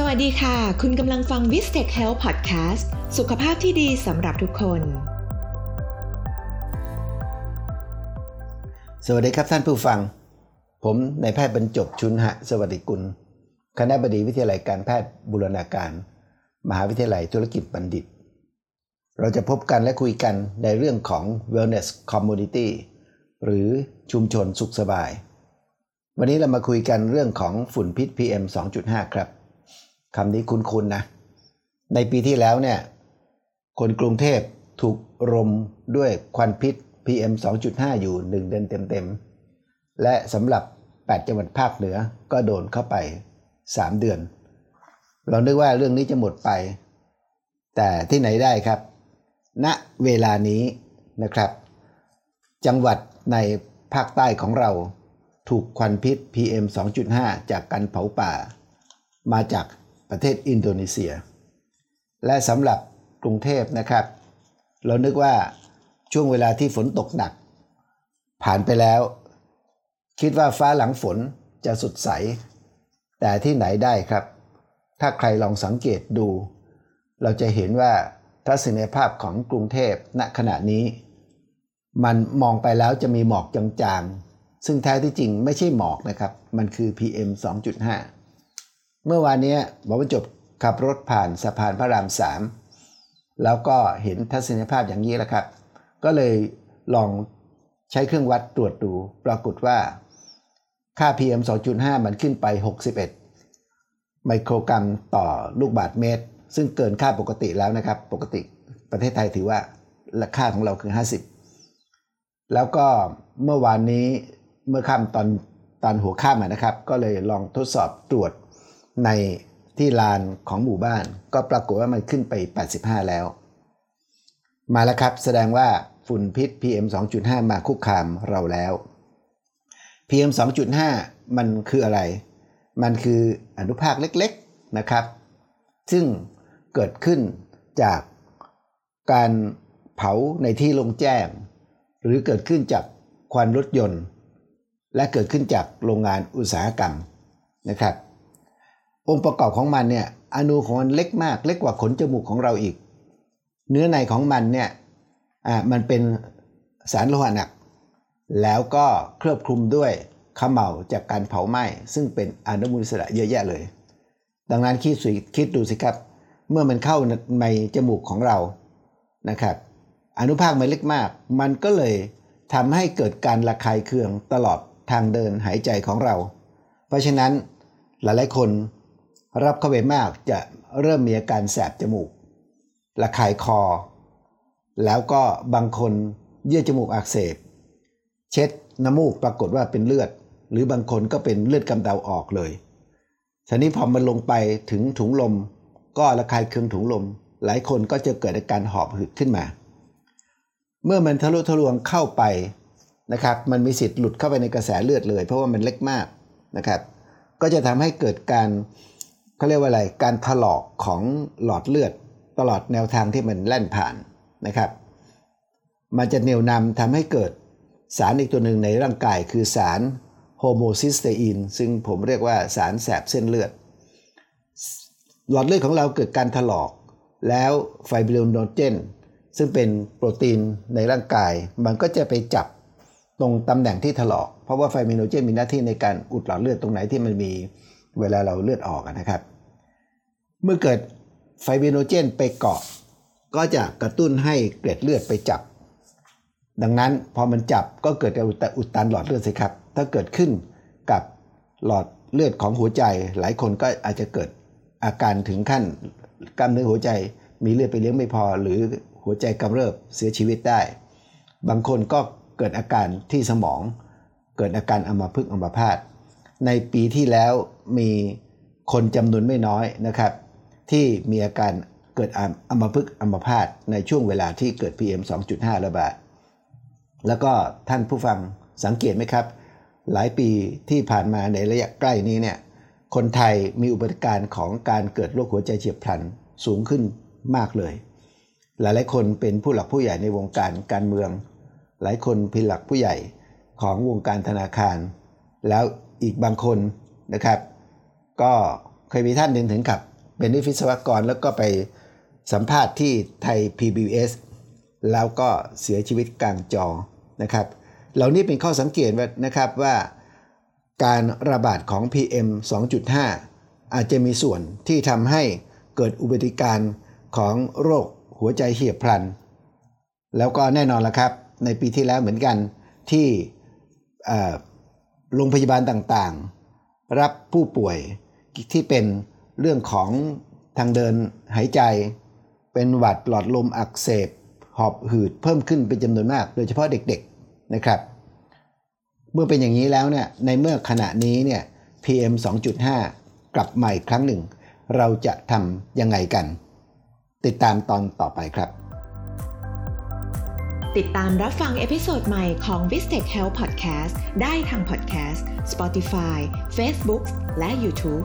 สวัสดีค่ะ คุณกำลังฟัง v i s t e c h Health Podcast สุขภาพที่ดีสำหรับทุกคน สวัสดีครับท่านผู้ฟัง ผมนายแพทย์บรรจบชุนหะ สวัสดิกุล คณะบดีวิทยาลัยการแพทย์บูรณาการ มหาวิทยาลัยธุรกิจบัณฑิต เราจะพบกันและคุยกันในเรื่องของ wellness community หรือชุมชนสุขสบาย วันนี้เรามาคุยกันเรื่องของฝุ่นพิษ PM 2.5 ครับ คำนี้คุ้นๆนะ ในปีที่แล้วเนี่ย คนกรุงเทพถูกรมด้วยควันพิษ PM 2.5 อยู่ 1 เดือนเต็มๆ และสำหรับ 8 จังหวัดภาคเหนือก็โดนเข้าไป 3 เดือน เรานึกว่าเรื่องนี้จะหมดไป แต่ที่ไหนได้ครับ ณเวลานี้นะครับ จังหวัดในภาคใต้ของเราถูกควันพิษ PM 2.5 จากการเผาป่า มาจาก ประเทศอินโดนีเซีย และสำหรับกรุงเทพนะครับ เรานึกว่าช่วงเวลาที่ฝนตกหนัก ผ่านไปแล้ว คิดว่าฟ้าหลังฝนจะสดใส แต่ที่ไหนได้ครับ ถ้าใครลองสังเกตดู เราจะเห็นว่าทัศนียภาพของกรุงเทพณขณะนี้ มันมองไปแล้วจะมีหมอกจางๆ ซึ่งแท้ที่จริงไม่ใช่หมอกนะครับ มันคือ PM 2.5 เมื่อวานนี้หมอประจบขับรถผ่านสะพานพระรามสามแล้วก็เห็นทัศนียภาพอย่างนี้แล้วครับ ก็เลยลองใช้เครื่องวัดตรวจดู ปรากฏว่าค่า PM 2.5 มันขึ้นไป 61 ไมโครกรัมต่อลูกบาศก์เมตร ซึ่งเกินค่าปกติแล้วนะครับ ปกติประเทศไทยถือว่าราคาของเราคือ 50 แล้วก็เมื่อวานนี้เมื่อค่ำตอนตอนหัวค่ำนะครับ ก็เลยลองทดสอบตรวจ ในที่ลานของหมู่บ้าน ก็ปรากฏว่ามันขึ้นไป 85 แล้ว มาแล้วครับแสดงว่าฝุ่นพิษ PM 2.5 มาคุกคามเราแล้ว PM 2.5 มันคืออะไร มันคืออนุภาคเล็กๆนะครับ ซึ่งเกิดขึ้นจากการเผาในที่ลงแจ้ง หรือเกิดขึ้นจากควันรถยนต์ และเกิดขึ้นจากโรงงานอุตสาหกรรมนะครับ องค์ประกอบของมันเนี่ยอนูของมันเล็กมาก เล็กกว่าขนจมูกของเราอีก เนื้อในของมันเนี่ยอ่ามันเป็นสารโลหะหนัก แล้วก็เคลือบคลุมด้วยขมเหลาจากการเผาไหม้ซึ่งเป็นอนุมูลอิสระเยอะแยะเลย ดังนั้นคิดสิคิดดูสิครับ เมื่อมันเข้าในจมูกของเรานะครับอนุภาคมันเล็กมาก มันก็เลยทำให้เกิดการระคายเคืองตลอดทางเดินหายใจของเรา เพราะฉะนั้นหลายๆคน รับเข้าไปมากจะเริ่มมีอาการแสบจมูกระคายคอ แล้วก็บางคนเยื่อจมูกอักเสบ เช็ดน้ำมูกปรากฏว่าเป็นเลือด หรือบางคนก็เป็นเลือดกำเดาออกเลยทีนี้พอมันลงไปถึงถุงลม ก็ระคายเคืองถุงลม หลายคนก็จะเกิดอาการหอบหืดขึ้นมา เมื่อมันทะลุทะลวงเข้าไปนะครับมันมีสิทธิ์หลุดเข้าไปในกระแสเลือดเลย เพราะว่ามันเล็กมากนะครับ ก็จะทำให้เกิดการ เขาเรียกว่าอะไรการถลอกของหลอดเลือดตลอดแนวทางที่มันแล่นผ่านนะครับ มันจะเหนี่ยวนำทำให้เกิดสารอีกตัวหนึ่งในร่างกายคือสาร homocysteine ซึ่งผมเรียกว่าสารแสบเส้นเลือด หลอดเลือดของเราเกิดการถลอก แล้ว fibrinogen ซึ่งเป็นโปรตีนในร่างกาย มันก็จะไปจับตรงตำแหน่งที่ถลอก เพราะว่าไฟบริโนเจนมีหน้าที่ในการอุดหลอดเลือดตรงไหนที่มันมี เวลาเราเลือดออกนะครับ เมื่อเกิดไฟเบโนเจนไปเกาะ ก็จะกระตุ้นให้เกล็ดเลือดไปจับ ดังนั้นพอมันจับก็เกิดอุดตันหลอดเลือดสิครับ ถ้าเกิดขึ้นกับหลอดเลือดของหัวใจ หลายคนก็อาจจะเกิดอาการถึงขั้นกล้ามเนื้อหัวใจมีเลือดไปเลี้ยงไม่พอ หรือหัวใจกำเริบเสียชีวิตได้ บางคนก็เกิดอาการที่สมอง เกิดอาการอัมพฤกษ์อัมพาต ในปีที่แล้วมีคนจำนวนไม่น้อยนะครับ ที่มีอาการเกิดอัมพฤกษ์อัมพาตในช่วงเวลาที่เกิด PM 2.5 ระบาด แล้วก็ท่านผู้ฟังสังเกตไหมครับ หลายปีที่ผ่านมาในระยะใกล้นี้เนี่ยคนไทยมีอุบัติการของการเกิดโรคหัวใจเฉียบพลันสูงขึ้นมากเลย หลายหลายคนเป็นผู้หลักผู้ใหญ่ในวงการการเมือง หลายคนเป็นหลักผู้ใหญ่ของวงการธนาคาร แล้ว อีกบางคนนะครับ ก็เคยมีท่านหนึ่งถึงกับเป็นวิศวกรแล้วก็ไปสัมภาษณ์ที่ไทย PBS แล้วก็เสียชีวิตกลางจอนะครับ เหล่านี้เป็นข้อสังเกตนะครับว่าการระบาดของ PM 2.5 อาจจะมีส่วนที่ทำให้เกิดอุบัติการของโรคหัวใจเฉียบพลัน แล้วก็แน่นอนละครับ ในปีที่แล้วเหมือนกันที่ โรงพยาบาลต่างๆ รับผู้ป่วยที่เป็นเรื่องของทางเดินหายใจ เป็นหวัดหลอดลมอักเสบ หอบหืดเพิ่มขึ้นเป็นจำนวนมาก โดยเฉพาะเด็กๆนะครับ เมื่อเป็นอย่างนี้แล้วเนี่ยในเมื่อขณะนี้เนี่ย PM 2.5 กลับใหม่ครั้งหนึ่ง เราจะทำยังไงกัน ติดตามตอนต่อไปครับ ติดตามรับฟังเอพิโซดใหม่ของ v i s t e c h Health Podcast ได้ทาง Podcast Spotify Facebook และ YouTube